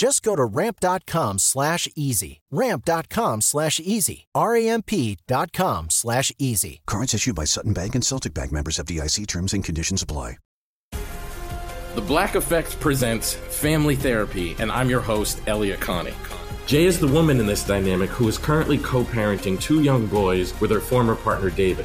Just go to ramp.com slash easy. Ramp.com slash easy. R-A-M-P dot com slash easy. Cards issued by Sutton Bank and Celtic Bank members FDIC terms and conditions apply. The Black Effect presents Family Therapy, and I'm your host, Elliott Connie. Jay is the woman in this dynamic who is currently co parenting two young boys with her former partner, David.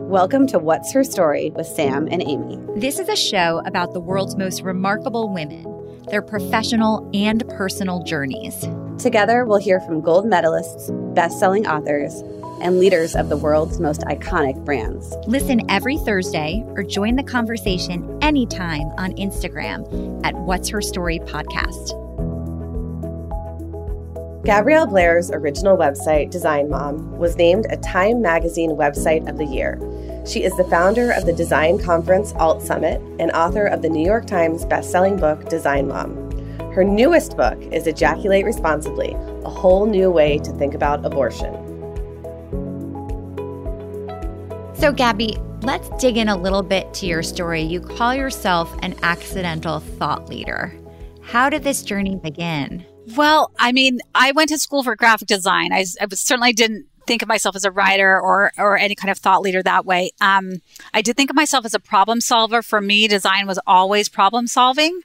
Welcome to What's Her Story with Sam and Amy. This is a show about the world's most remarkable women, their professional and personal journeys. Together, we'll hear from gold medalists, best selling authors, and leaders of the world's most iconic brands. Listen every Thursday or join the conversation anytime on Instagram at What's Her Story Podcast. Gabrielle Blair's original website, Design Mom, was named a Time Magazine Website of the Year. She is the founder of the design conference Alt Summit and author of the New York Times bestselling book, Design Mom. Her newest book is Ejaculate Responsibly A Whole New Way to Think About Abortion. So, Gabby, let's dig in a little bit to your story. You call yourself an accidental thought leader. How did this journey begin? Well, I mean, I went to school for graphic design. I, I certainly didn't think of myself as a writer or or any kind of thought leader that way. Um, I did think of myself as a problem solver. For me, design was always problem solving,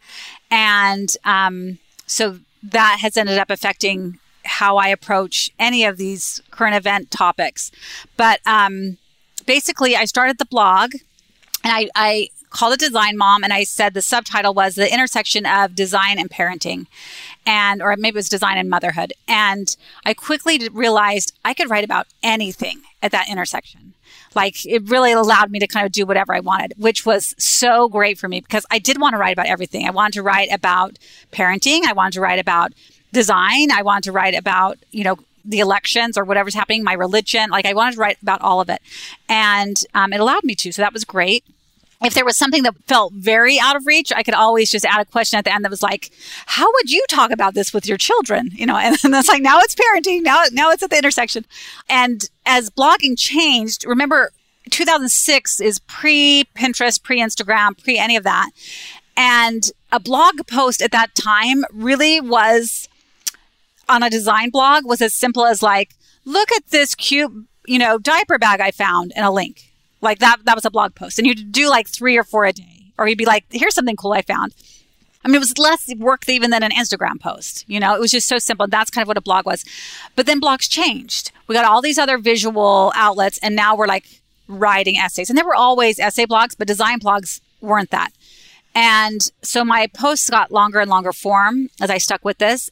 and um, so that has ended up affecting how I approach any of these current event topics. But um, basically, I started the blog, and I, I called it Design Mom, and I said the subtitle was the intersection of design and parenting, and or maybe it was design and motherhood. And I quickly realized I could write about anything at that intersection. Like it really allowed me to kind of do whatever I wanted, which was so great for me because I did want to write about everything. I wanted to write about parenting. I wanted to write about design. I wanted to write about, you know, the elections or whatever's happening, my religion. Like I wanted to write about all of it. And um, it allowed me to. So that was great if there was something that felt very out of reach, I could always just add a question at the end that was like, "How would you talk about this with your children?" You know, and, and that's like now it's parenting, now now it's at the intersection. And as blogging changed, remember 2006 is pre Pinterest, pre Instagram, pre any of that, and a blog post at that time really was on a design blog was as simple as like, "Look at this cute, you know, diaper bag I found," and a link like that, that was a blog post. And you'd do like three or four a day. Or you'd be like, here's something cool I found. I mean, it was less work even than an Instagram post. You know, it was just so simple. That's kind of what a blog was. But then blogs changed. We got all these other visual outlets, and now we're like writing essays. And there were always essay blogs, but design blogs weren't that. And so my posts got longer and longer form as I stuck with this.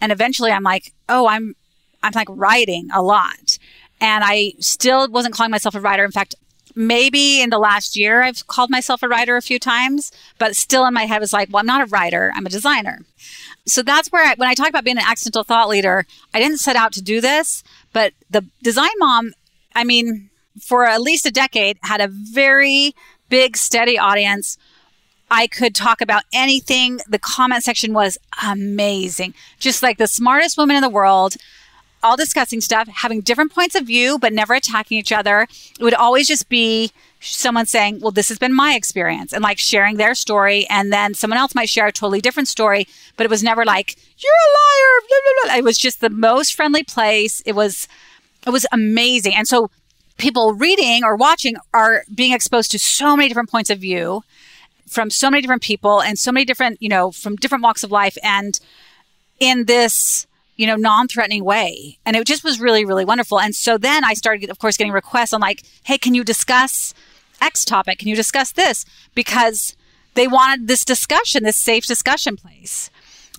And eventually I'm like, oh, I'm, I'm like writing a lot. And I still wasn't calling myself a writer. In fact, maybe in the last year I've called myself a writer a few times, but still in my head was like, well, I'm not a writer, I'm a designer. So that's where I, when I talk about being an accidental thought leader, I didn't set out to do this, but the design mom, I mean, for at least a decade had a very big steady audience I could talk about anything. The comment section was amazing. Just like the smartest woman in the world, all discussing stuff, having different points of view, but never attacking each other. It would always just be someone saying, Well, this has been my experience, and like sharing their story. And then someone else might share a totally different story, but it was never like, You're a liar. Blah, blah, blah. It was just the most friendly place. It was, it was amazing. And so people reading or watching are being exposed to so many different points of view from so many different people and so many different, you know, from different walks of life and in this, you know, non-threatening way. And it just was really, really wonderful. And so then I started, of course, getting requests on like, hey, can you discuss X topic? Can you discuss this? Because they wanted this discussion, this safe discussion place.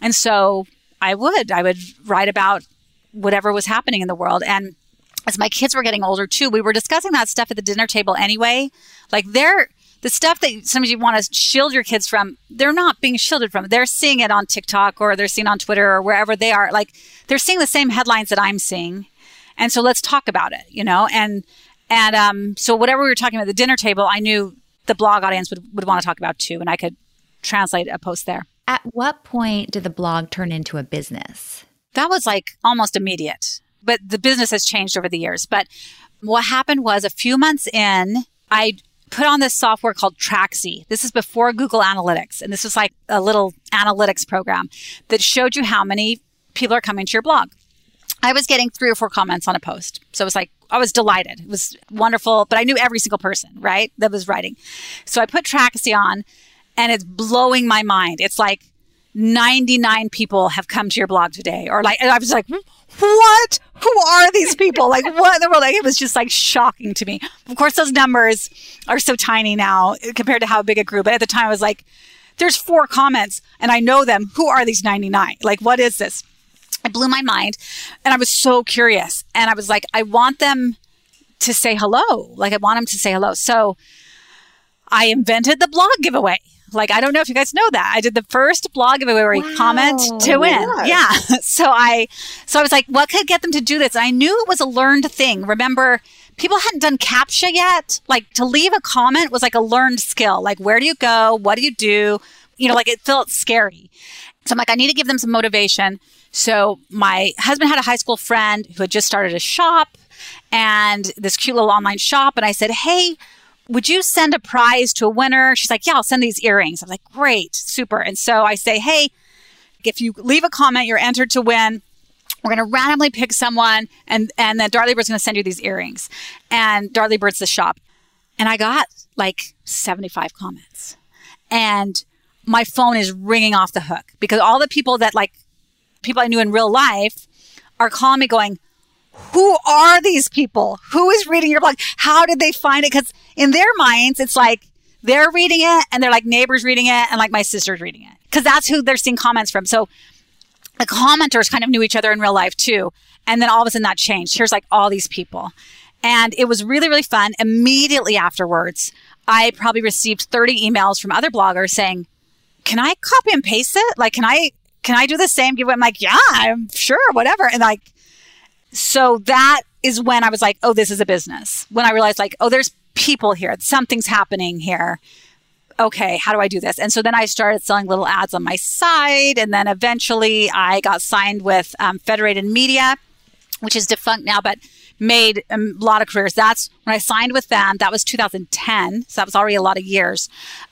And so I would, I would write about whatever was happening in the world. And as my kids were getting older too, we were discussing that stuff at the dinner table anyway. Like they're, the stuff that some of you want to shield your kids from, they're not being shielded from. They're seeing it on TikTok or they're seeing on Twitter or wherever they are. Like they're seeing the same headlines that I'm seeing. And so let's talk about it, you know? And, and, um, so whatever we were talking about at the dinner table, I knew the blog audience would, would want to talk about too. And I could translate a post there. At what point did the blog turn into a business? That was like almost immediate, but the business has changed over the years. But what happened was a few months in, I put on this software called Tracksy. This is before Google Analytics. And this was like a little analytics program that showed you how many people are coming to your blog. I was getting three or four comments on a post. So it was like, I was delighted. It was wonderful, but I knew every single person, right, that was writing. So I put Tracksy on and it's blowing my mind. It's like 99 people have come to your blog today. Or like, I was like, hmm, what? Who are these people? Like, what in the world? Like, it was just like shocking to me. Of course, those numbers are so tiny now compared to how big it grew. But at the time, I was like, there's four comments and I know them. Who are these 99? Like, what is this? It blew my mind. And I was so curious. And I was like, I want them to say hello. Like, I want them to say hello. So I invented the blog giveaway. Like, I don't know if you guys know that. I did the first blog giveaway where you comment to win. Yeah. yeah. So I, so I was like, what could get them to do this? And I knew it was a learned thing. Remember, people hadn't done CAPTCHA yet. Like to leave a comment was like a learned skill. Like, where do you go? What do you do? You know, like it felt scary. So I'm like, I need to give them some motivation. So my husband had a high school friend who had just started a shop and this cute little online shop. And I said, Hey, would you send a prize to a winner? She's like, yeah, I'll send these earrings. I'm like, great, super. And so I say, hey, if you leave a comment, you're entered to win. We're going to randomly pick someone, and and then Darlie Bird's going to send you these earrings. And Darlie Bird's the shop, and I got like 75 comments, and my phone is ringing off the hook because all the people that like people I knew in real life are calling me, going, who are these people? Who is reading your blog? How did they find it? Because in their minds, it's like they're reading it and they're like neighbors reading it and like my sister's reading it. Because that's who they're seeing comments from. So the commenters kind of knew each other in real life too. And then all of a sudden that changed. Here's like all these people. And it was really, really fun. Immediately afterwards, I probably received 30 emails from other bloggers saying, Can I copy and paste it? Like, can I can I do the same giveaway? I'm like, yeah, I'm sure, whatever. And like so that is when I was like, oh, this is a business. When I realized, like, oh, there's people here, something's happening here. Okay, how do I do this? And so then I started selling little ads on my side. And then eventually I got signed with um, Federated Media, which is defunct now, but made a lot of careers. That's when I signed with them. That was 2010. So that was already a lot of years.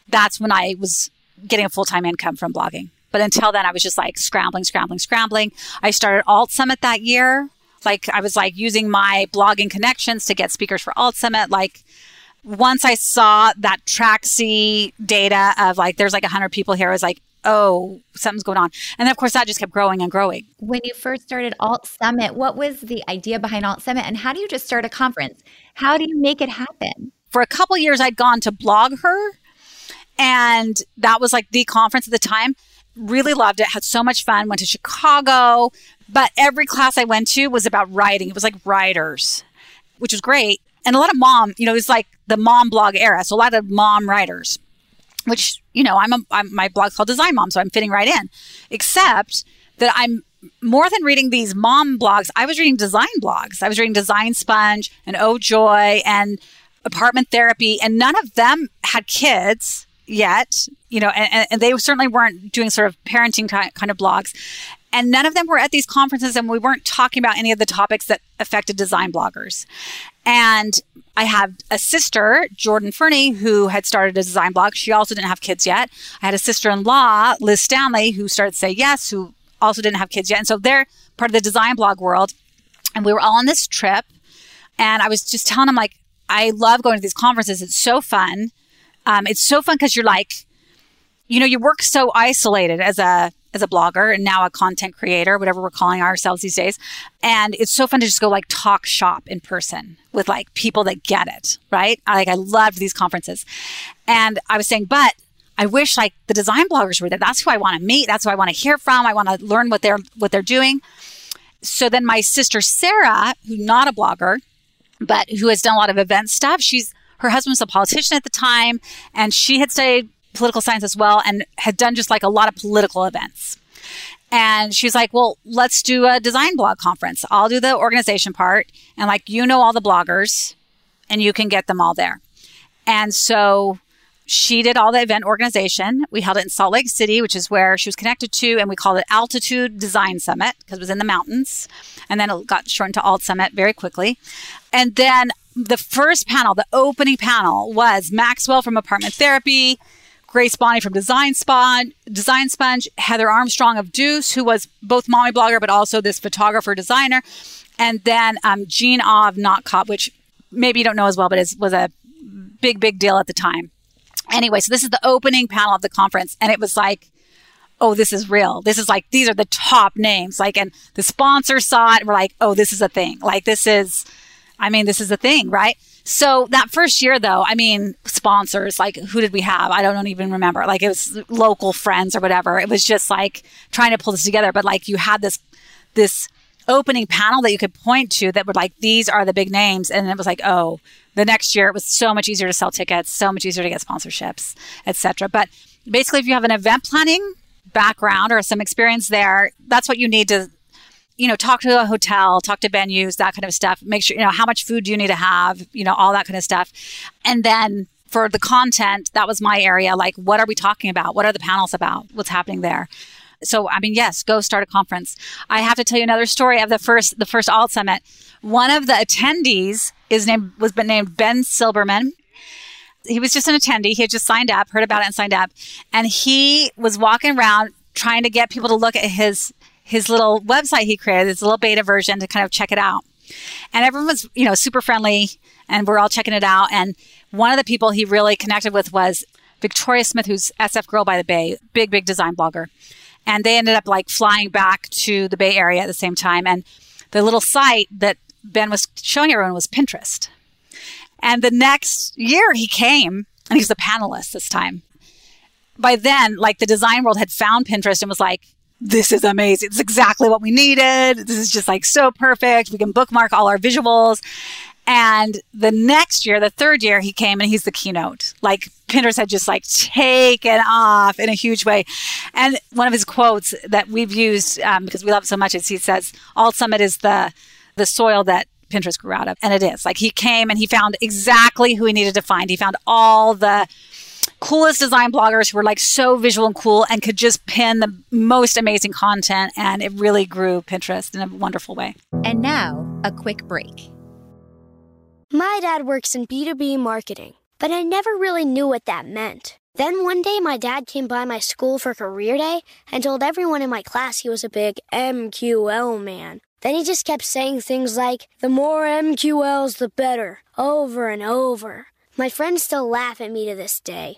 That's when I was getting a full time income from blogging. But until then, I was just like scrambling, scrambling, scrambling. I started Alt Summit that year like I was like using my blogging connections to get speakers for Alt Summit. Like once I saw that Tracksy data of like there's like 100 people here, I was like, oh, something's going on. And then, of course, that just kept growing and growing. When you first started Alt Summit, what was the idea behind Alt Summit and how do you just start a conference? How do you make it happen? For a couple years, I'd gone to BlogHer, and that was like the conference at the time. Really loved it, had so much fun, went to Chicago, but every class I went to was about writing. It was like writers, which was great. And a lot of mom, you know, it was like the mom blog era. So a lot of mom writers which you know I'm, a, I'm my blog's called Design Mom, so I'm fitting right in. Except that I'm more than reading these mom blogs, I was reading design blogs. I was reading Design Sponge and Oh Joy and Apartment Therapy, and none of them had kids yet. You know, and, and they certainly weren't doing sort of parenting kind of blogs. And none of them were at these conferences, and we weren't talking about any of the topics that affected design bloggers. And I have a sister, Jordan Ferney, who had started a design blog. She also didn't have kids yet. I had a sister in law, Liz Stanley, who started Say Yes, who also didn't have kids yet. And so they're part of the design blog world. And we were all on this trip. And I was just telling them, like, I love going to these conferences. It's so fun. Um, it's so fun because you're like, you know, you work so isolated as a as a blogger and now a content creator, whatever we're calling ourselves these days. And it's so fun to just go like talk shop in person with like people that get it, right? Like I loved these conferences. And I was saying, but I wish like the design bloggers were there. That's who I want to meet. That's who I want to hear from. I want to learn what they're what they're doing. So then my sister Sarah, who's not a blogger, but who has done a lot of event stuff, she's her husband was a politician at the time and she had studied political science as well and had done just like a lot of political events. And she was like, well, let's do a design blog conference. I'll do the organization part. And like, you know, all the bloggers and you can get them all there. And so she did all the event organization. We held it in Salt Lake City, which is where she was connected to. And we called it Altitude Design Summit because it was in the mountains. And then it got shortened to Alt Summit very quickly. And then the first panel, the opening panel was Maxwell from Apartment Therapy, Grace Bonney from Design Sponge, Design Sponge, Heather Armstrong of Dooce, who was both mommy blogger but also this photographer designer, and then um, Jean of NOTCOT, which maybe you don't know as well, but is, was a big big deal at the time. Anyway, so this is the opening panel of the conference, and it was like oh, this is real. This is like, these are the top names. Like, and the sponsors saw it and were like, oh, this is a thing. Like, this is, I mean, this is a thing, right? So that first year, though, I mean, sponsors, like who did we have? I don't even remember. Like it was local friends or whatever. It was just like trying to pull this together. But like you had this, this opening panel that you could point to that were like, these are the big names. And it was like, oh, the next year it was so much easier to sell tickets, so much easier to get sponsorships, etc. But basically, if you have an event planning background or some experience there, that's what you need to you know, talk to a hotel, talk to venues, that kind of stuff. Make sure, you know, how much food do you need to have, you know, all that kind of stuff. And then for the content, that was my area. Like, what are we talking about? What are the panels about? What's happening there? So, I mean, yes, go start a conference. I have to tell you another story of the first, the first Alt Summit. One of the attendees is named, was named Ben Silbermann he was just an attendee. He had just signed up, heard about it and signed up. And he was walking around trying to get people to look at his his little website he created, his little beta version to kind of check it out. And everyone was, you know, super friendly and we're all checking it out. And one of the people he really connected with was Victoria Smith, who's SF Girl by the Bay, big, big design blogger. And they ended up like flying back to the Bay Area at the same time. And the little site that Ben was showing everyone was Pinterest. And the next year he came and he was a panelist this time. By then, like the design world had found Pinterest and was like, this is amazing. It's exactly what we needed. This is just like so perfect. We can bookmark all our visuals. And the next year, the third year, he came and he's the keynote. Like Pinterest had just like taken off in a huge way. And one of his quotes that we've used um, because we love it so much is he says, "Alt Summit is the the soil that Pinterest grew out of," and it is. Like he came and he found exactly who he needed to find. He found all the coolest design bloggers who were like so visual and cool and could just pin the most amazing content. And it really grew Pinterest in a wonderful way. And now, a quick break. My dad works in B2B marketing, but I never really knew what that meant. Then one day, my dad came by my school for career day and told everyone in my class he was a big MQL man. Then he just kept saying things like, the more MQLs, the better, over and over. My friends still laugh at me to this day.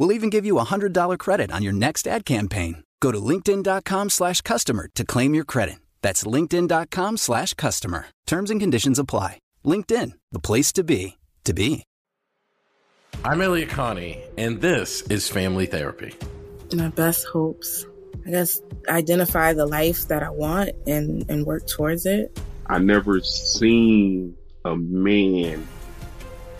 We'll even give you a $100 credit on your next ad campaign. Go to linkedin.com slash customer to claim your credit. That's linkedin.com slash customer. Terms and conditions apply. LinkedIn, the place to be, to be. I'm Elliott Connie, and this is Family Therapy. My best hopes. I guess identify the life that I want and, and work towards it. I never seen a man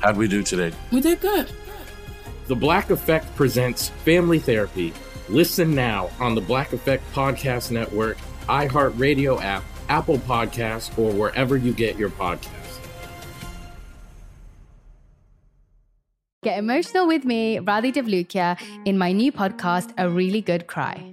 how'd we do today? We did good. The Black Effect presents Family Therapy. Listen now on the Black Effect Podcast Network, iHeartRadio app, Apple Podcasts, or wherever you get your podcasts. Get emotional with me, Radhi Devlukia, in my new podcast, A Really Good Cry.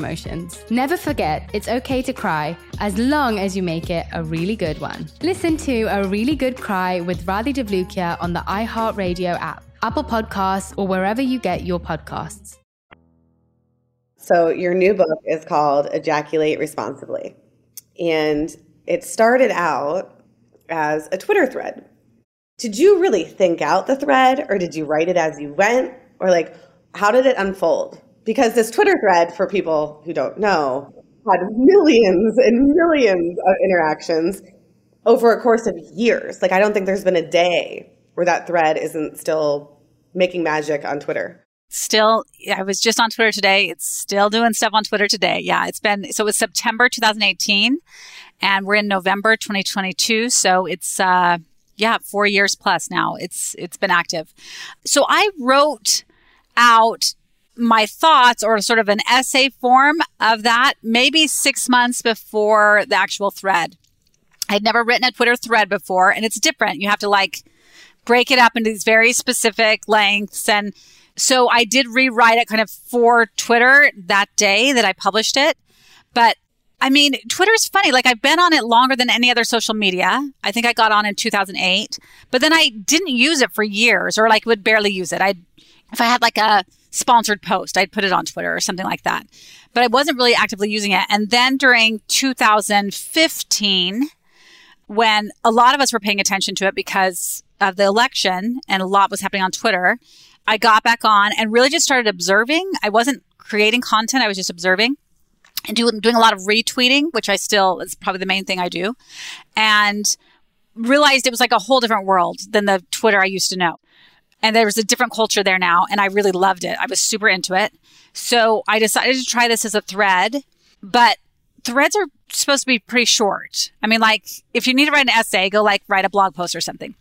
emotions. Never forget, it's okay to cry as long as you make it a really good one. Listen to A Really Good Cry with Radhi Devlukia on the iHeartRadio app, Apple Podcasts, or wherever you get your podcasts. So, your new book is called Ejaculate Responsibly. And it started out as a Twitter thread. Did you really think out the thread or did you write it as you went? Or like, how did it unfold? Because this Twitter thread, for people who don't know, had millions and millions of interactions over a course of years. Like, I don't think there's been a day where that thread isn't still making magic on Twitter. Still i was just on twitter today. It's still doing stuff on twitter today. Yeah it's been so it was september 2018 and we're in november 2022 so it's uh yeah four years plus now. It's it's been active. So i wrote out my thoughts or sort of an essay form of that maybe six months before the actual thread i'd never written a twitter thread before and it's different you have to like break it up into these very specific lengths and so I did rewrite it kind of for Twitter that day that I published it. But I mean, Twitter's funny. Like I've been on it longer than any other social media. I think I got on in 2008, but then I didn't use it for years or like would barely use it. I, if I had like a sponsored post, I'd put it on Twitter or something like that, but I wasn't really actively using it. And then during 2015, when a lot of us were paying attention to it because of the election and a lot was happening on Twitter, I got back on and really just started observing. I wasn't creating content, I was just observing and doing, doing a lot of retweeting, which I still is probably the main thing I do. And realized it was like a whole different world than the Twitter I used to know. And there was a different culture there now, and I really loved it. I was super into it. So I decided to try this as a thread, but threads are supposed to be pretty short. I mean, like if you need to write an essay, go like write a blog post or something.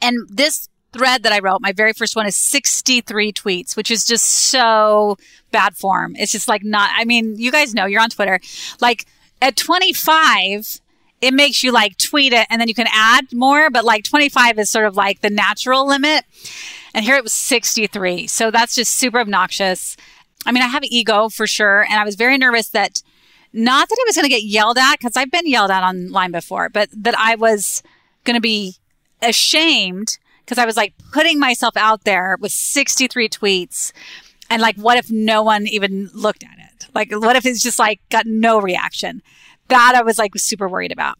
And this thread that I wrote, my very first one is 63 tweets, which is just so bad form. It's just like not, I mean, you guys know you're on Twitter. Like at 25, it makes you like tweet it and then you can add more, but like 25 is sort of like the natural limit. And here it was 63. So that's just super obnoxious. I mean, I have ego for sure. And I was very nervous that not that I was going to get yelled at because I've been yelled at online before, but that I was going to be ashamed because I was like putting myself out there with 63 tweets. And like, what if no one even looked at it? Like, what if it's just like got no reaction? That I was like super worried about.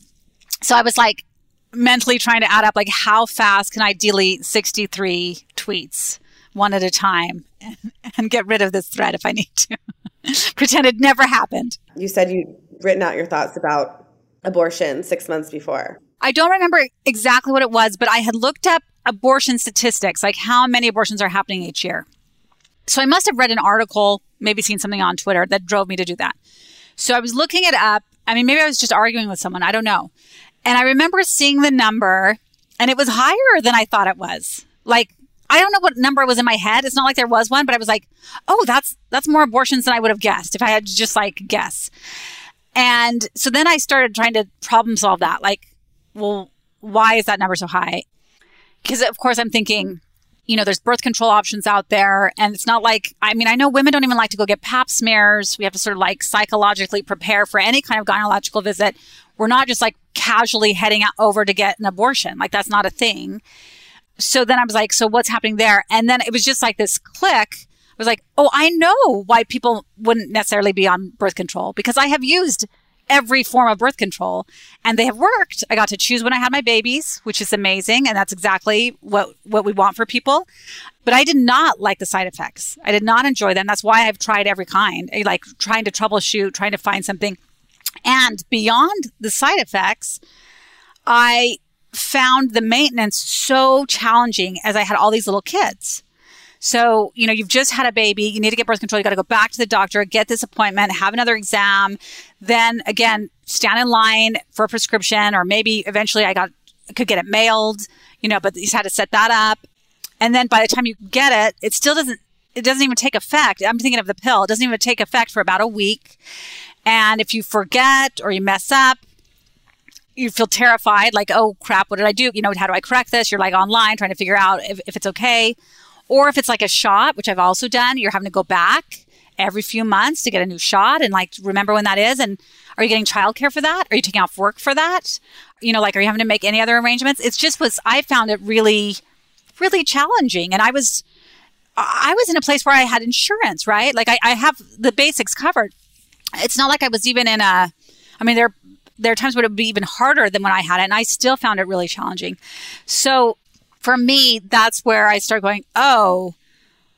So I was like mentally trying to add up like how fast can I delete 63 tweets one at a time and, and get rid of this thread if I need to. Pretend it never happened. You said you'd written out your thoughts about abortion six months before. I don't remember exactly what it was, but I had looked up abortion statistics, like how many abortions are happening each year. So I must have read an article, maybe seen something on Twitter that drove me to do that. So I was looking it up. I mean, maybe I was just arguing with someone. I don't know. And I remember seeing the number and it was higher than I thought it was. Like, I don't know what number was in my head. It's not like there was one, but I was like, oh, that's, that's more abortions than I would have guessed if I had just like guess. And so then I started trying to problem solve that. Like, well, why is that number so high? Because of course I'm thinking, you know, there's birth control options out there. And it's not like, I mean, I know women don't even like to go get pap smears. We have to sort of like psychologically prepare for any kind of gynecological visit. We're not just like casually heading out over to get an abortion. Like that's not a thing. So then I was like, so what's happening there? And then it was just like this click. I was like, oh, I know why people wouldn't necessarily be on birth control because I have used every form of birth control and they have worked. I got to choose when I had my babies, which is amazing. And that's exactly what, what we want for people. But I did not like the side effects. I did not enjoy them. That's why I've tried every kind, eh, like trying to troubleshoot, trying to find something. And beyond the side effects, I found the maintenance so challenging as I had all these little kids. So, you know, you've just had a baby, you need to get birth control, you got to go back to the doctor, get this appointment, have another exam, then again, stand in line for a prescription, or maybe eventually I got, could get it mailed, you know, but he's had to set that up. And then by the time you get it, it still doesn't, it doesn't even take effect. I'm thinking of the pill. It doesn't even take effect for about a week. And if you forget or you mess up, you feel terrified, like, oh crap, what did I do? You know, how do I correct this? You're like online trying to figure out if, if it's okay. Or if it's like a shot, which I've also done, you're having to go back every few months to get a new shot and like remember when that is. And are you getting childcare for that? Are you taking off work for that? You know, like, are you having to make any other arrangements? It's just was, I found it really, really challenging. And I was, I was in a place where I had insurance, right? Like I, I have the basics covered. It's not like I was even in a, I mean, there, there are times when it would be even harder than when I had it. And I still found it really challenging. So for me, that's where I start going, oh,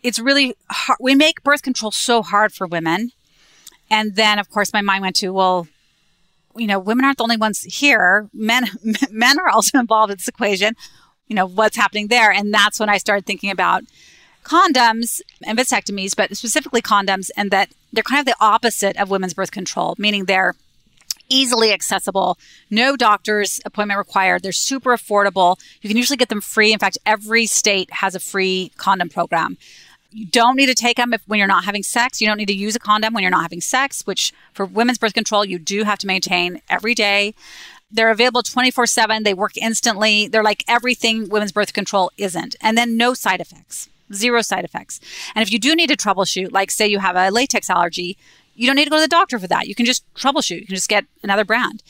it's really hard. We make birth control so hard for women. And then, of course, my mind went to, well, you know, women aren't the only ones here. Men, men are also involved in this equation. You know, what's happening there? And that's when I started thinking about condoms and vasectomies, but specifically condoms, and that they're kind of the opposite of women's birth control, meaning they're easily accessible, no doctor's appointment required. They're super affordable. You can usually get them free. In fact, every state has a free condom program. You don't need to take them if, when you're not having sex. You don't need to use a condom when you're not having sex, which for women's birth control, you do have to maintain every day. They're available 24 7. They work instantly. They're like everything women's birth control isn't. And then no side effects, zero side effects. And if you do need to troubleshoot, like say you have a latex allergy, you don't need to go to the doctor for that. You can just troubleshoot. You can just get another brand.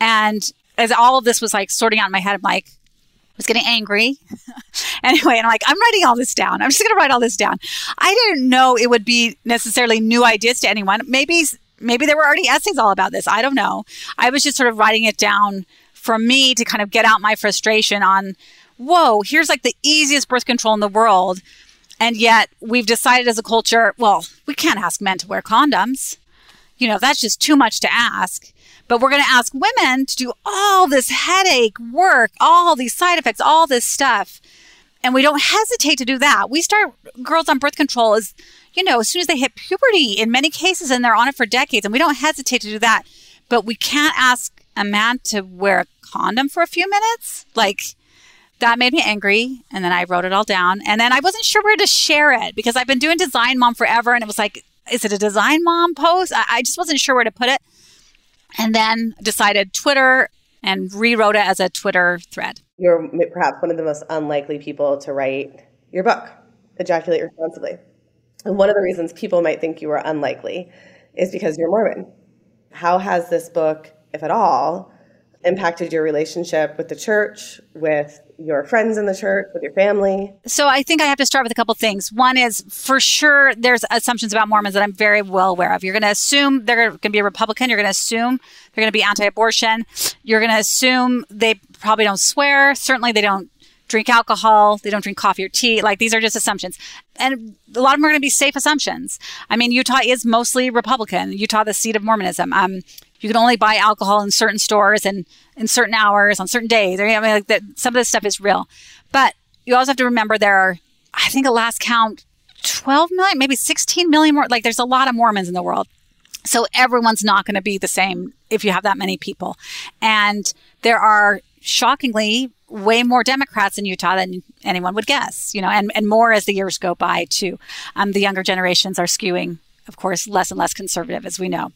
And as all of this was like sorting out in my head, I'm like, I was getting angry. anyway, and I'm like, I'm writing all this down. I'm just going to write all this down. I didn't know it would be necessarily new ideas to anyone. Maybe, maybe there were already essays all about this. I don't know. I was just sort of writing it down for me to kind of get out my frustration on, whoa, here's like the easiest birth control in the world and yet we've decided as a culture, well, we can't ask men to wear condoms. You know, that's just too much to ask. But we're going to ask women to do all this headache work, all these side effects, all this stuff. And we don't hesitate to do that. We start girls on birth control as, you know, as soon as they hit puberty in many cases and they're on it for decades. And we don't hesitate to do that. But we can't ask a man to wear a condom for a few minutes. Like, that made me angry. And then I wrote it all down. And then I wasn't sure where to share it because I've been doing Design Mom forever. And it was like, is it a Design Mom post? I, I just wasn't sure where to put it. And then decided Twitter and rewrote it as a Twitter thread. You're perhaps one of the most unlikely people to write your book, Ejaculate Responsibly. And one of the reasons people might think you are unlikely is because you're Mormon. How has this book, if at all, impacted your relationship with the church, with your friends in the church, with your family? So I think I have to start with a couple things. One is for sure there's assumptions about Mormons that I'm very well aware of. You're going to assume they're going to be a Republican. You're going to assume they're going to be anti-abortion. You're going to assume they probably don't swear. Certainly they don't drink alcohol. They don't drink coffee or tea. Like these are just assumptions. And a lot of them are going to be safe assumptions. I mean, Utah is mostly Republican. Utah, the seat of Mormonism. Um, you can only buy alcohol in certain stores and in certain hours on certain days. I mean, like that, some of this stuff is real, but you also have to remember there are, I think, at last count, 12 million, maybe 16 million more. Like, there's a lot of Mormons in the world. So everyone's not going to be the same if you have that many people. And there are shockingly way more Democrats in Utah than anyone would guess, you know, and, and more as the years go by too. Um, the younger generations are skewing, of course, less and less conservative, as we know.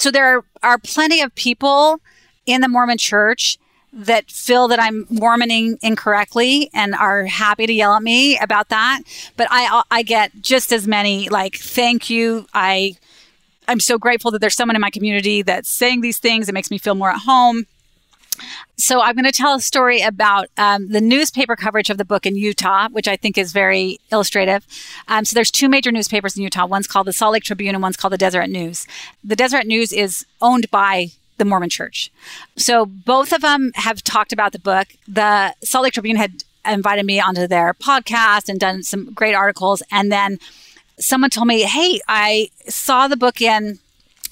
So there are plenty of people in the Mormon church that feel that I'm Mormoning incorrectly and are happy to yell at me about that. But I, I get just as many like, thank you. I, I'm so grateful that there's someone in my community that's saying these things. It makes me feel more at home. So I'm going to tell a story about um, the newspaper coverage of the book in Utah, which I think is very illustrative. Um, so there's two major newspapers in Utah. One's called the Salt Lake Tribune, and one's called the Deseret News. The Deseret News is owned by the Mormon Church. So both of them have talked about the book. The Salt Lake Tribune had invited me onto their podcast and done some great articles, and then someone told me, "Hey, I saw the book in."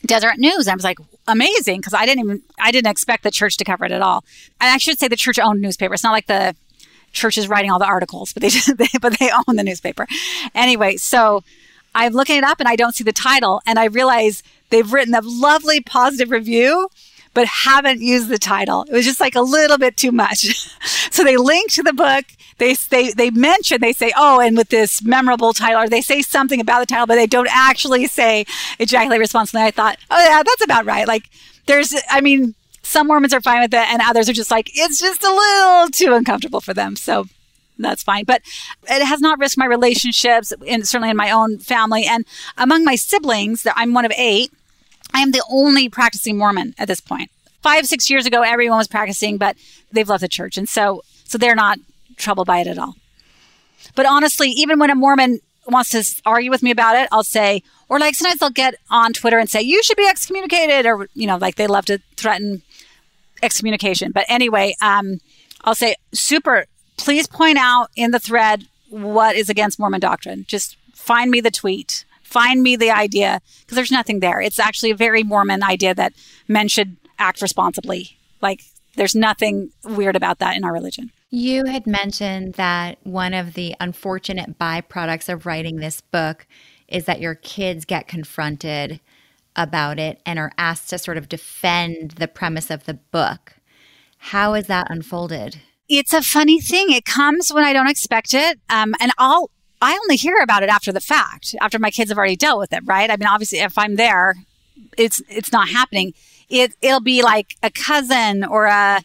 Deseret News. I was like, amazing because I didn't even I didn't expect the church to cover it at all. And I should say the church owned newspaper. It's not like the church is writing all the articles, but they, they but they own the newspaper. Anyway, so I'm looking it up and I don't see the title, and I realize they've written a lovely positive review. But haven't used the title. It was just like a little bit too much. so they link to the book. They they they mention they say oh and with this memorable title or they say something about the title but they don't actually say ejaculate responsibly. I thought oh yeah that's about right. Like there's i mean some mormons are fine with it and others are just like it's just a little too uncomfortable for them. So that's fine. But it has not risked my relationships and certainly in my own family. And among my siblings i'm one of eight i am the only practicing mormon at this point five six years ago everyone was practicing but they've left the church and so so they're not troubled by it at all. But honestly, even when a Mormon wants to argue with me about it, I'll say, or like sometimes they'll get on Twitter and say, you should be excommunicated, or, you know, like they love to threaten excommunication. But anyway, um, I'll say, super, please point out in the thread what is against Mormon doctrine. Just find me the tweet, find me the idea, because there's nothing there. It's actually a very Mormon idea that men should act responsibly. Like, there's nothing weird about that in our religion. You had mentioned that one of the unfortunate byproducts of writing this book is that your kids get confronted about it and are asked to sort of defend the premise of the book. How is that unfolded? It's a funny thing. It comes when I don't expect it. Um, and I'll, I only hear about it after the fact, after my kids have already dealt with it, right? I mean, obviously, if I'm there, it's it's not happening. It it'll be like a cousin or a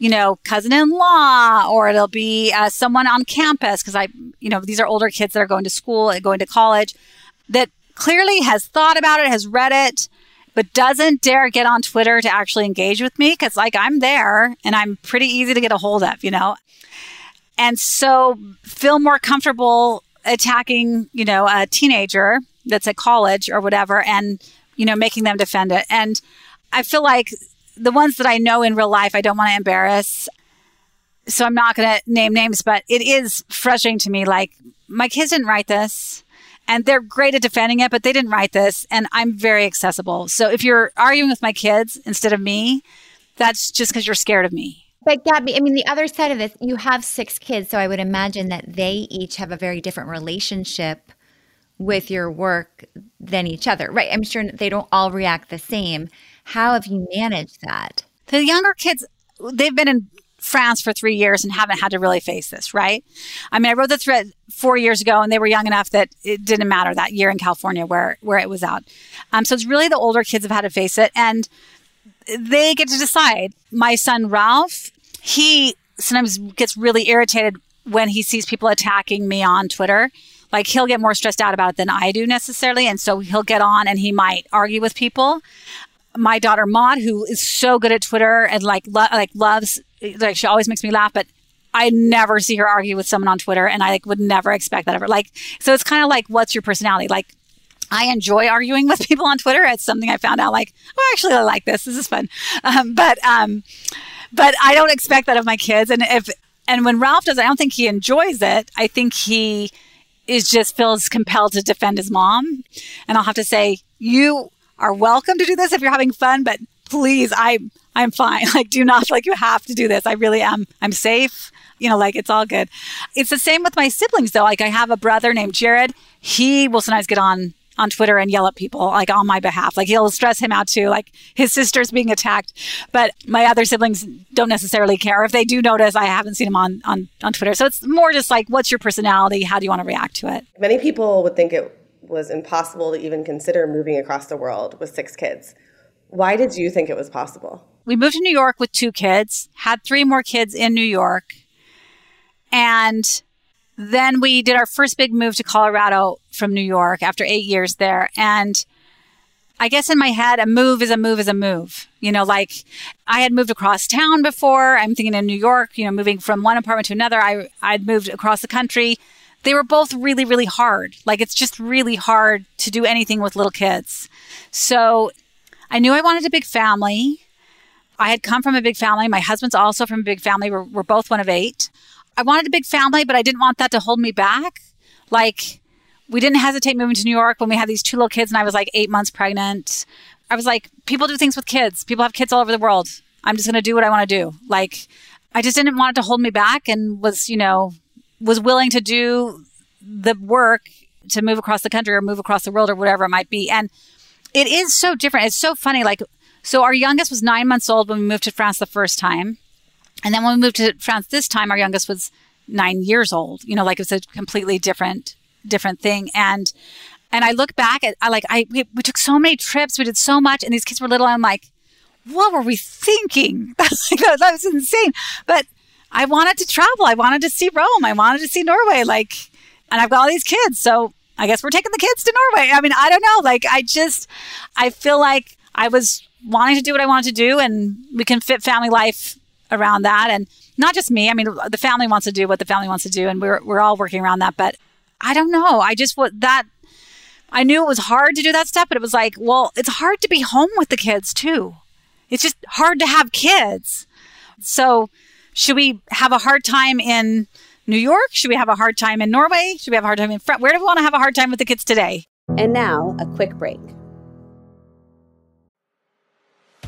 you know, cousin in law, or it'll be uh, someone on campus. Cause I, you know, these are older kids that are going to school and going to college that clearly has thought about it, has read it, but doesn't dare get on Twitter to actually engage with me. Cause like I'm there and I'm pretty easy to get a hold of, you know? And so feel more comfortable attacking, you know, a teenager that's at college or whatever and, you know, making them defend it. And I feel like the ones that I know in real life, I don't want to embarrass. So I'm not going to name names, but it is frustrating to me. Like, my kids didn't write this and they're great at defending it, but they didn't write this. And I'm very accessible. So if you're arguing with my kids instead of me, that's just because you're scared of me. But Gabby, I mean, the other side of this, you have six kids. So I would imagine that they each have a very different relationship with your work than each other, right? I'm sure they don't all react the same. How have you managed that? The younger kids, they've been in France for three years and haven't had to really face this, right? I mean, I wrote the thread four years ago and they were young enough that it didn't matter that year in California where, where it was out. Um, so it's really the older kids have had to face it and they get to decide. My son, Ralph, he sometimes gets really irritated when he sees people attacking me on Twitter. Like he'll get more stressed out about it than I do necessarily. And so he'll get on and he might argue with people. my daughter Maude, who is so good at Twitter and like lo- like loves like she always makes me laugh, but I never see her argue with someone on Twitter, and I like would never expect that ever. Like, so it's kind of like, what's your personality? Like, I enjoy arguing with people on Twitter. It's something I found out. Like, oh, actually, I like this. This is fun. Um, but um, but I don't expect that of my kids. And if and when Ralph does, I don't think he enjoys it. I think he is just feels compelled to defend his mom. And I'll have to say, you are welcome to do this if you're having fun, but please, I I'm fine. Like, do not like you have to do this. I really am. I'm safe. You know, like it's all good. It's the same with my siblings though. Like I have a brother named Jared. He will sometimes get on on Twitter and yell at people like on my behalf. Like he'll stress him out too, like his sister's being attacked. But my other siblings don't necessarily care. If they do notice, I haven't seen him on on on Twitter. So it's more just like, what's your personality? How do you want to react to it? Many people would think it was impossible to even consider moving across the world with six kids. Why did you think it was possible? We moved to New York with two kids, had three more kids in New York. And then we did our first big move to Colorado from New York after eight years there. And I guess in my head, a move is a move is a move. You know, like I had moved across town before. I'm thinking in New York, you know, moving from one apartment to another. I, I'd moved across the country. They were both really, really hard. Like it's just really hard to do anything with little kids. So I knew I wanted a big family. I had come from a big family. My husband's also from a big family. We're, we're both one of eight. I wanted a big family, but I didn't want that to hold me back. Like, we didn't hesitate moving to New York when we had these two little kids and I was like eight months pregnant. I was like, people do things with kids. People have kids all over the world. I'm just going to do what I want to do. Like, I just didn't want it to hold me back and was, you know, was willing to do the work to move across the country or move across the world or whatever it might be. And it is so different. It's so funny. Like, so our youngest was nine months old when we moved to France the first time. And then when we moved to France this time, our youngest was nine years old. You know, like it was a completely different, different thing. And, and I look back at, I like, I, we, we took so many trips. We did so much and these kids were little. I'm like, what were we thinking? that was insane. But I wanted to travel. I wanted to see Rome. I wanted to see Norway. Like, and I've got all these kids. So I guess we're taking the kids to Norway. I mean, I don't know. Like, I just, I feel like I was wanting to do what I wanted to do and we can fit family life around that. And not just me. I mean, the family wants to do what the family wants to do and we're, we're all working around that. But I don't know. I just, what that, I knew it was hard to do that stuff, but it was like, well, it's hard to be home with the kids too. It's just hard to have kids. So should we have a hard time in New York? Should we have a hard time in Norway? Should we have a hard time in France? Where do we want to have a hard time with the kids today? And now, a quick break.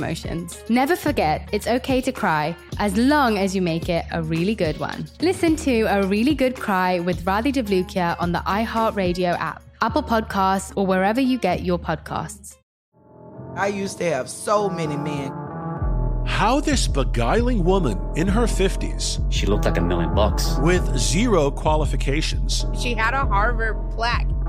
emotions. Never forget, it's okay to cry as long as you make it a really good one. Listen to A Really Good Cry with Radhi Devlukia on the iHeartRadio app, Apple Podcasts, or wherever you get your podcasts. I used to have so many men. How this beguiling woman in her 50s, she looked like a million bucks, with zero qualifications, she had a Harvard plaque,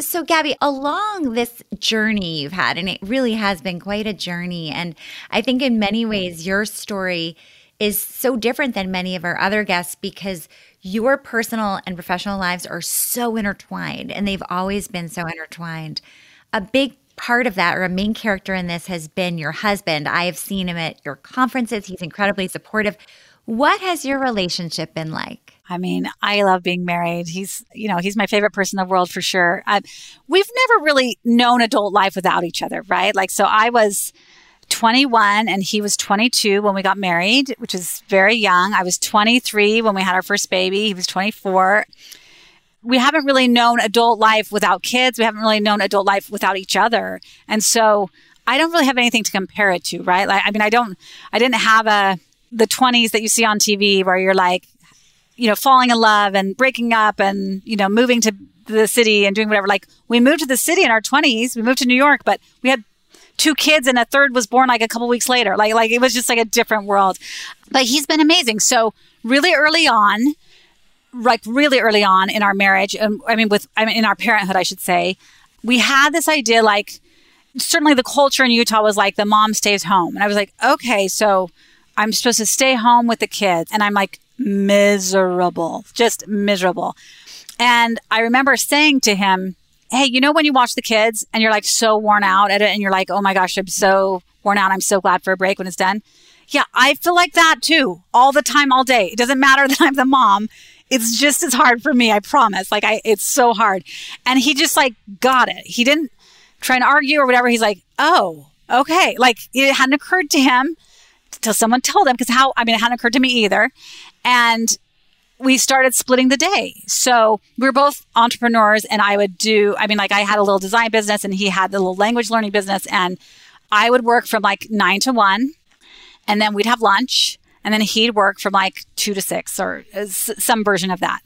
So, Gabby, along this journey you've had, and it really has been quite a journey. And I think in many mm-hmm. ways, your story is so different than many of our other guests because your personal and professional lives are so intertwined and they've always been so intertwined. A big part of that, or a main character in this, has been your husband. I have seen him at your conferences, he's incredibly supportive. What has your relationship been like? I mean, I love being married. He's, you know, he's my favorite person in the world for sure. Uh, we've never really known adult life without each other, right? Like, so I was 21 and he was 22 when we got married, which is very young. I was 23 when we had our first baby. He was 24. We haven't really known adult life without kids. We haven't really known adult life without each other. And so I don't really have anything to compare it to, right? Like, I mean, I don't, I didn't have a, the 20s that you see on TV where you're like, you know, falling in love and breaking up and, you know, moving to the city and doing whatever. Like we moved to the city in our 20s. We moved to New York, but we had two kids and a third was born like a couple weeks later. Like like it was just like a different world. But he's been amazing. So really early on, like really early on in our marriage, and I mean with I mean in our parenthood, I should say, we had this idea like certainly the culture in Utah was like the mom stays home. And I was like, okay, so I'm supposed to stay home with the kids. And I'm like, miserable, just miserable. And I remember saying to him, Hey, you know, when you watch the kids and you're like so worn out at it and you're like, Oh my gosh, I'm so worn out. I'm so glad for a break when it's done. Yeah, I feel like that too, all the time, all day. It doesn't matter that I'm the mom. It's just as hard for me, I promise. Like I, it's so hard. And he just like got it. He didn't try and argue or whatever. He's like, Oh, okay. Like it hadn't occurred to him till someone told them because how, I mean, it hadn't occurred to me either. And we started splitting the day. So we were both entrepreneurs and I would do, I mean, like I had a little design business and he had the little language learning business and I would work from like nine to one and then we'd have lunch and then he'd work from like two to six or some version of that.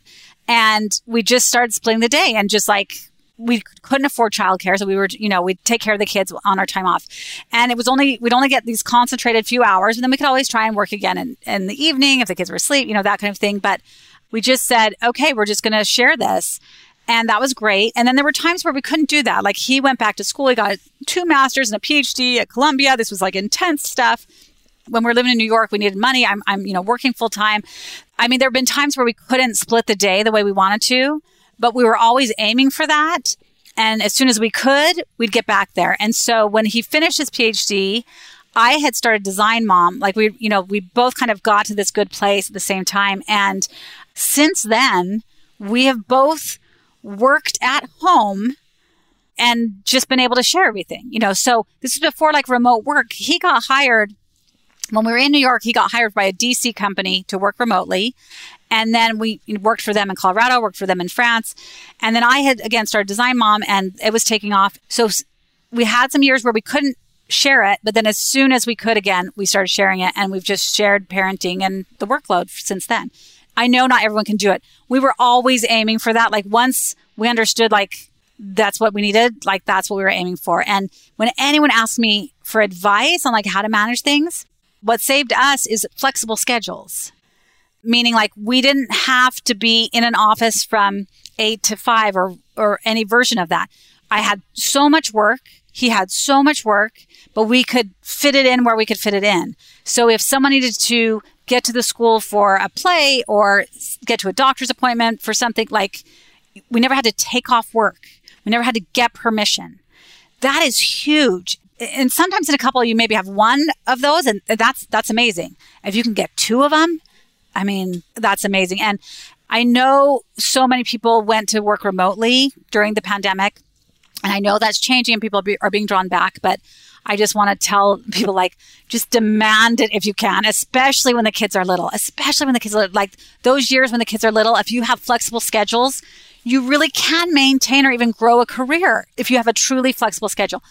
And we just started splitting the day and just like we couldn't afford childcare, so we were, you know, we'd take care of the kids on our time off, and it was only we'd only get these concentrated few hours, and then we could always try and work again in, in the evening if the kids were asleep, you know, that kind of thing. But we just said, okay, we're just going to share this. And that was great. And then there were times where we couldn't do that. Like he went back to school. He got two masters and a PhD at Columbia. This was like intense stuff. When we are living in New York, we needed money. I'm, I'm, you know, working full time. I mean, there have been times where we couldn't split the day the way we wanted to but we were always aiming for that. And as soon as we could, we'd get back there. And so when he finished his PhD, I had started Design Mom. Like we, you know, we both kind of got to this good place at the same time. And since then, we have both worked at home and just been able to share everything, you know. So this is before like remote work. He got hired when we were in New York, he got hired by a DC company to work remotely. And then we worked for them in Colorado, worked for them in France. And then I had again started Design Mom and it was taking off. So we had some years where we couldn't share it, but then as soon as we could again, we started sharing it and we've just shared parenting and the workload since then. I know not everyone can do it. We were always aiming for that. Like once we understood like that's what we needed, like that's what we were aiming for. And when anyone asked me for advice on like how to manage things, what saved us is flexible schedules meaning like we didn't have to be in an office from eight to five or, or any version of that. I had so much work. He had so much work, but we could fit it in where we could fit it in. So if someone needed to get to the school for a play or get to a doctor's appointment for something like we never had to take off work. We never had to get permission. That is huge. And sometimes in a couple, you maybe have one of those, and that's that's amazing. If you can get two of them, I mean, that's amazing. And I know so many people went to work remotely during the pandemic, and I know that's changing, and people are being drawn back. But I just want to tell people like, just demand it if you can, especially when the kids are little, especially when the kids are like those years when the kids are little. If you have flexible schedules, you really can maintain or even grow a career if you have a truly flexible schedule.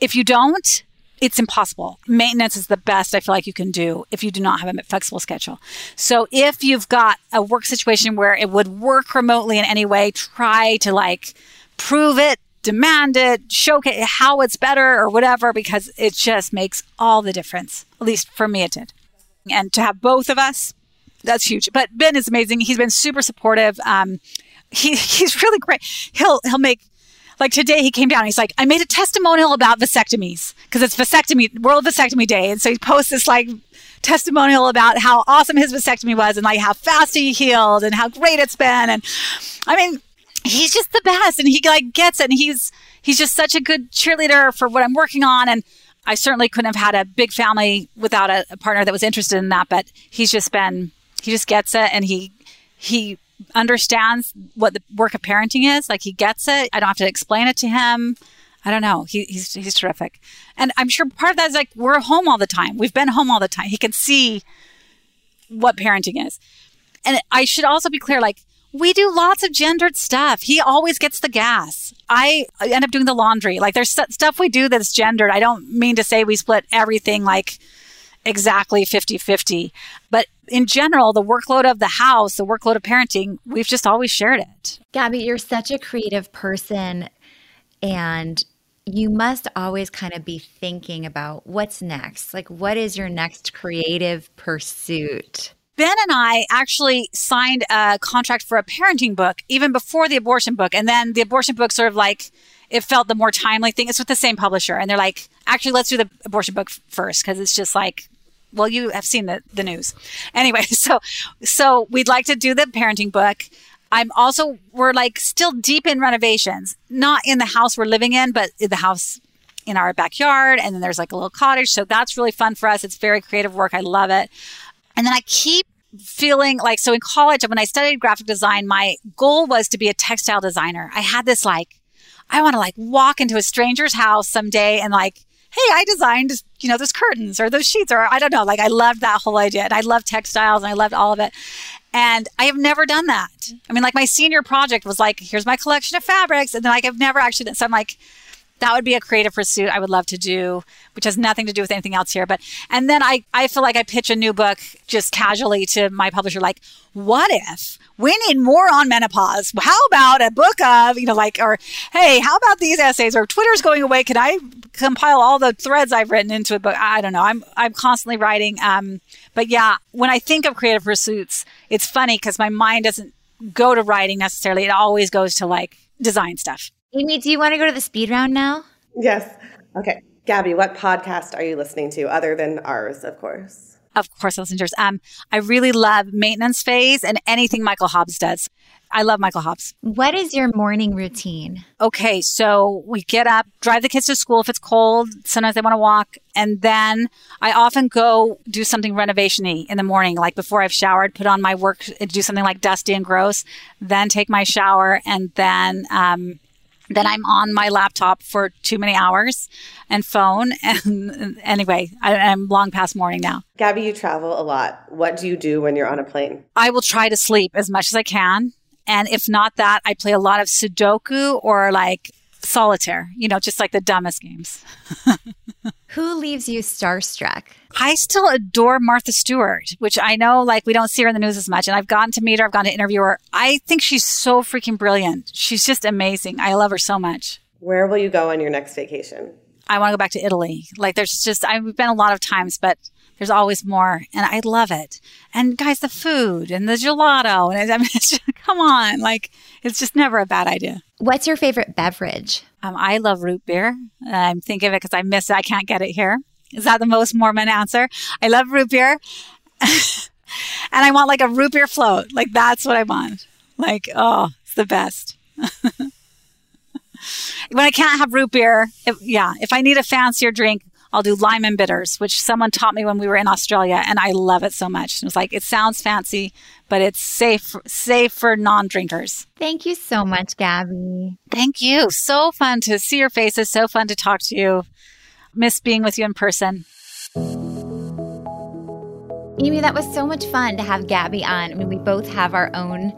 If you don't, it's impossible. Maintenance is the best I feel like you can do if you do not have a flexible schedule. So if you've got a work situation where it would work remotely in any way, try to like prove it, demand it, showcase how it's better or whatever, because it just makes all the difference. At least for me, it did. And to have both of us, that's huge. But Ben is amazing. He's been super supportive. Um, he, he's really great. He'll, he'll make like today he came down he's like i made a testimonial about vasectomies because it's vasectomy world vasectomy day and so he posts this like testimonial about how awesome his vasectomy was and like how fast he healed and how great it's been and i mean he's just the best and he like gets it and he's he's just such a good cheerleader for what i'm working on and i certainly couldn't have had a big family without a, a partner that was interested in that but he's just been he just gets it and he he understands what the work of parenting is. Like he gets it. I don't have to explain it to him. I don't know. He, he's he's terrific, and I'm sure part of that is like we're home all the time. We've been home all the time. He can see what parenting is, and I should also be clear. Like we do lots of gendered stuff. He always gets the gas. I end up doing the laundry. Like there's st- stuff we do that's gendered. I don't mean to say we split everything like exactly 50 50. But in general, the workload of the house, the workload of parenting, we've just always shared it. Gabby, you're such a creative person and you must always kind of be thinking about what's next. Like, what is your next creative pursuit? Ben and I actually signed a contract for a parenting book even before the abortion book. And then the abortion book sort of like, it felt the more timely thing. It's with the same publisher. And they're like, actually, let's do the abortion book first because it's just like well, you have seen the, the news. Anyway, so so we'd like to do the parenting book. I'm also we're like still deep in renovations, not in the house we're living in, but in the house in our backyard. And then there's like a little cottage. So that's really fun for us. It's very creative work. I love it. And then I keep feeling like so in college when I studied graphic design, my goal was to be a textile designer. I had this like I want to like walk into a stranger's house someday and like hey, I designed, you know, those curtains or those sheets, or I don't know. Like I loved that whole idea. And I love textiles and I loved all of it. And I have never done that. I mean, like my senior project was like, here's my collection of fabrics. And then like I've never actually done so I'm like, that would be a creative pursuit I would love to do, which has nothing to do with anything else here. But and then I, I feel like I pitch a new book just casually to my publisher, like, what if we need more on menopause? How about a book of, you know, like, or hey, how about these essays? Or Twitter's going away. Can I compile all the threads I've written into a book? I don't know. I'm I'm constantly writing. Um, but yeah, when I think of creative pursuits, it's funny because my mind doesn't go to writing necessarily. It always goes to like design stuff. Amy, do you want to go to the speed round now? Yes. Okay. Gabby, what podcast are you listening to other than ours, of course? Of course, listeners. Um, I really love Maintenance Phase and anything Michael Hobbs does. I love Michael Hobbs. What is your morning routine? Okay, so we get up, drive the kids to school if it's cold. Sometimes they want to walk. And then I often go do something renovation y in the morning, like before I've showered, put on my work, do something like dusty and gross, then take my shower, and then um, then I'm on my laptop for too many hours and phone. And anyway, I, am long past morning now. Gabby, you travel a lot. What do you do when you're on a plane? I will try to sleep as much as I can. And if not that, I play a lot of Sudoku or like solitaire, you know, just like the dumbest games. Who leaves you starstruck? I still adore Martha Stewart, which I know like we don't see her in the news as much. And I've gotten to meet her, I've gone to interview her. I think she's so freaking brilliant. She's just amazing. I love her so much. Where will you go on your next vacation? I want to go back to Italy. Like there's just I've been a lot of times, but there's always more, and I love it. And guys, the food and the gelato, and I mean, just, come on, like it's just never a bad idea. What's your favorite beverage? Um, I love root beer. I'm thinking of it because I miss it. I can't get it here. Is that the most Mormon answer? I love root beer. and I want like a root beer float. Like that's what I want. Like, oh, it's the best. when I can't have root beer, if, yeah, if I need a fancier drink, I'll do lime and bitters, which someone taught me when we were in Australia, and I love it so much. It was like it sounds fancy, but it's safe safe for non-drinkers. Thank you so much, Gabby. Thank you. So fun to see your faces. So fun to talk to you. Miss being with you in person. Amy, that was so much fun to have Gabby on. I mean, we both have our own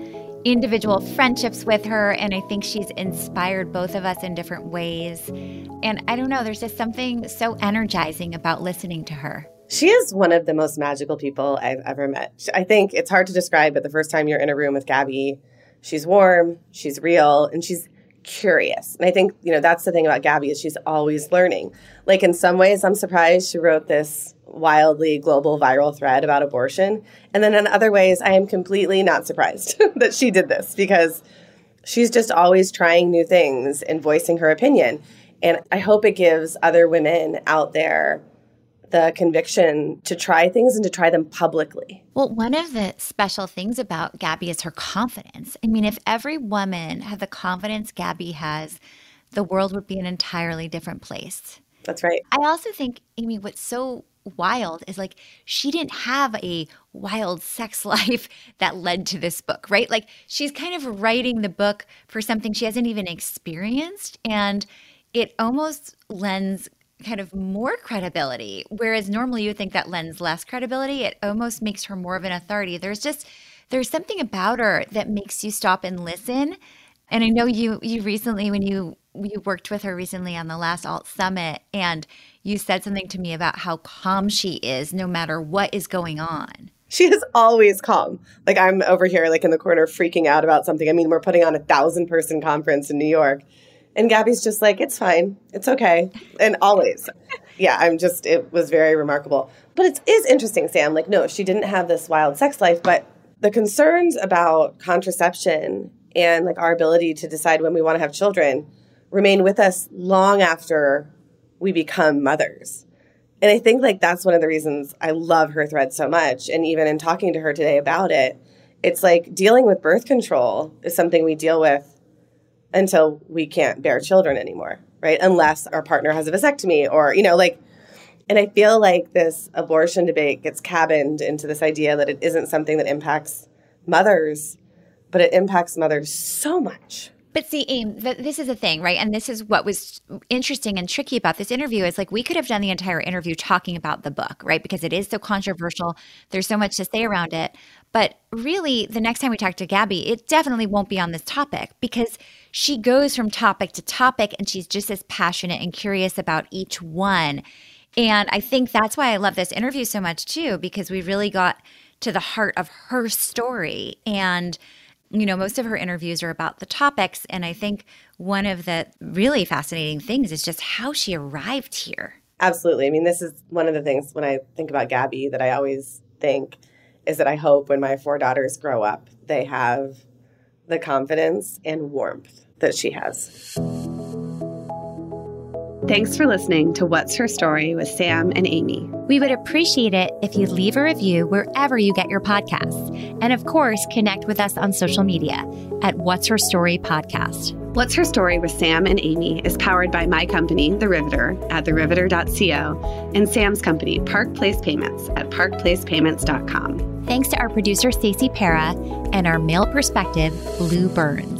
individual friendships with her, and I think she's inspired both of us in different ways. And I don't know, there's just something so energizing about listening to her. She is one of the most magical people I've ever met. I think it's hard to describe, but the first time you're in a room with Gabby, she's warm, she's real, and she's curious. And I think, you know, that's the thing about Gabby is she's always learning. Like in some ways, I'm surprised she wrote this wildly global viral thread about abortion. And then in other ways, I am completely not surprised that she did this because she's just always trying new things and voicing her opinion. And I hope it gives other women out there the conviction to try things and to try them publicly. Well, one of the special things about Gabby is her confidence. I mean, if every woman had the confidence Gabby has, the world would be an entirely different place. That's right. I also think, Amy, what's so wild is like she didn't have a wild sex life that led to this book, right? Like she's kind of writing the book for something she hasn't even experienced. And it almost lends kind of more credibility. Whereas normally you think that lends less credibility, it almost makes her more of an authority. There's just there's something about her that makes you stop and listen. And I know you you recently when you you worked with her recently on the last Alt Summit and you said something to me about how calm she is no matter what is going on. She is always calm. Like I'm over here like in the corner freaking out about something. I mean, we're putting on a thousand person conference in New York and Gabby's just like, it's fine. It's okay. And always. yeah, I'm just, it was very remarkable. But it is interesting, Sam. Like, no, she didn't have this wild sex life, but the concerns about contraception and like our ability to decide when we want to have children remain with us long after we become mothers. And I think like that's one of the reasons I love her thread so much. And even in talking to her today about it, it's like dealing with birth control is something we deal with until we can't bear children anymore, right? Unless our partner has a vasectomy or, you know, like, and I feel like this abortion debate gets cabined into this idea that it isn't something that impacts mothers, but it impacts mothers so much. But see, Aim, th- this is the thing, right? And this is what was interesting and tricky about this interview is like we could have done the entire interview talking about the book, right? Because it is so controversial. There's so much to say around it. But really, the next time we talk to Gabby, it definitely won't be on this topic because she goes from topic to topic and she's just as passionate and curious about each one. And I think that's why I love this interview so much too, because we really got to the heart of her story. And, you know, most of her interviews are about the topics. And I think one of the really fascinating things is just how she arrived here. Absolutely. I mean, this is one of the things when I think about Gabby that I always think is that I hope when my four daughters grow up, they have the confidence and warmth that she has. Thanks for listening to What's Her Story with Sam and Amy. We would appreciate it if you leave a review wherever you get your podcasts. And of course, connect with us on social media at What's Her Story Podcast. What's Her Story with Sam and Amy is powered by my company, The Riveter, at theriveter.co, and Sam's company, Park Place Payments, at parkplacepayments.com. Thanks to our producer, Stacey Para, and our male perspective, Blue Burns.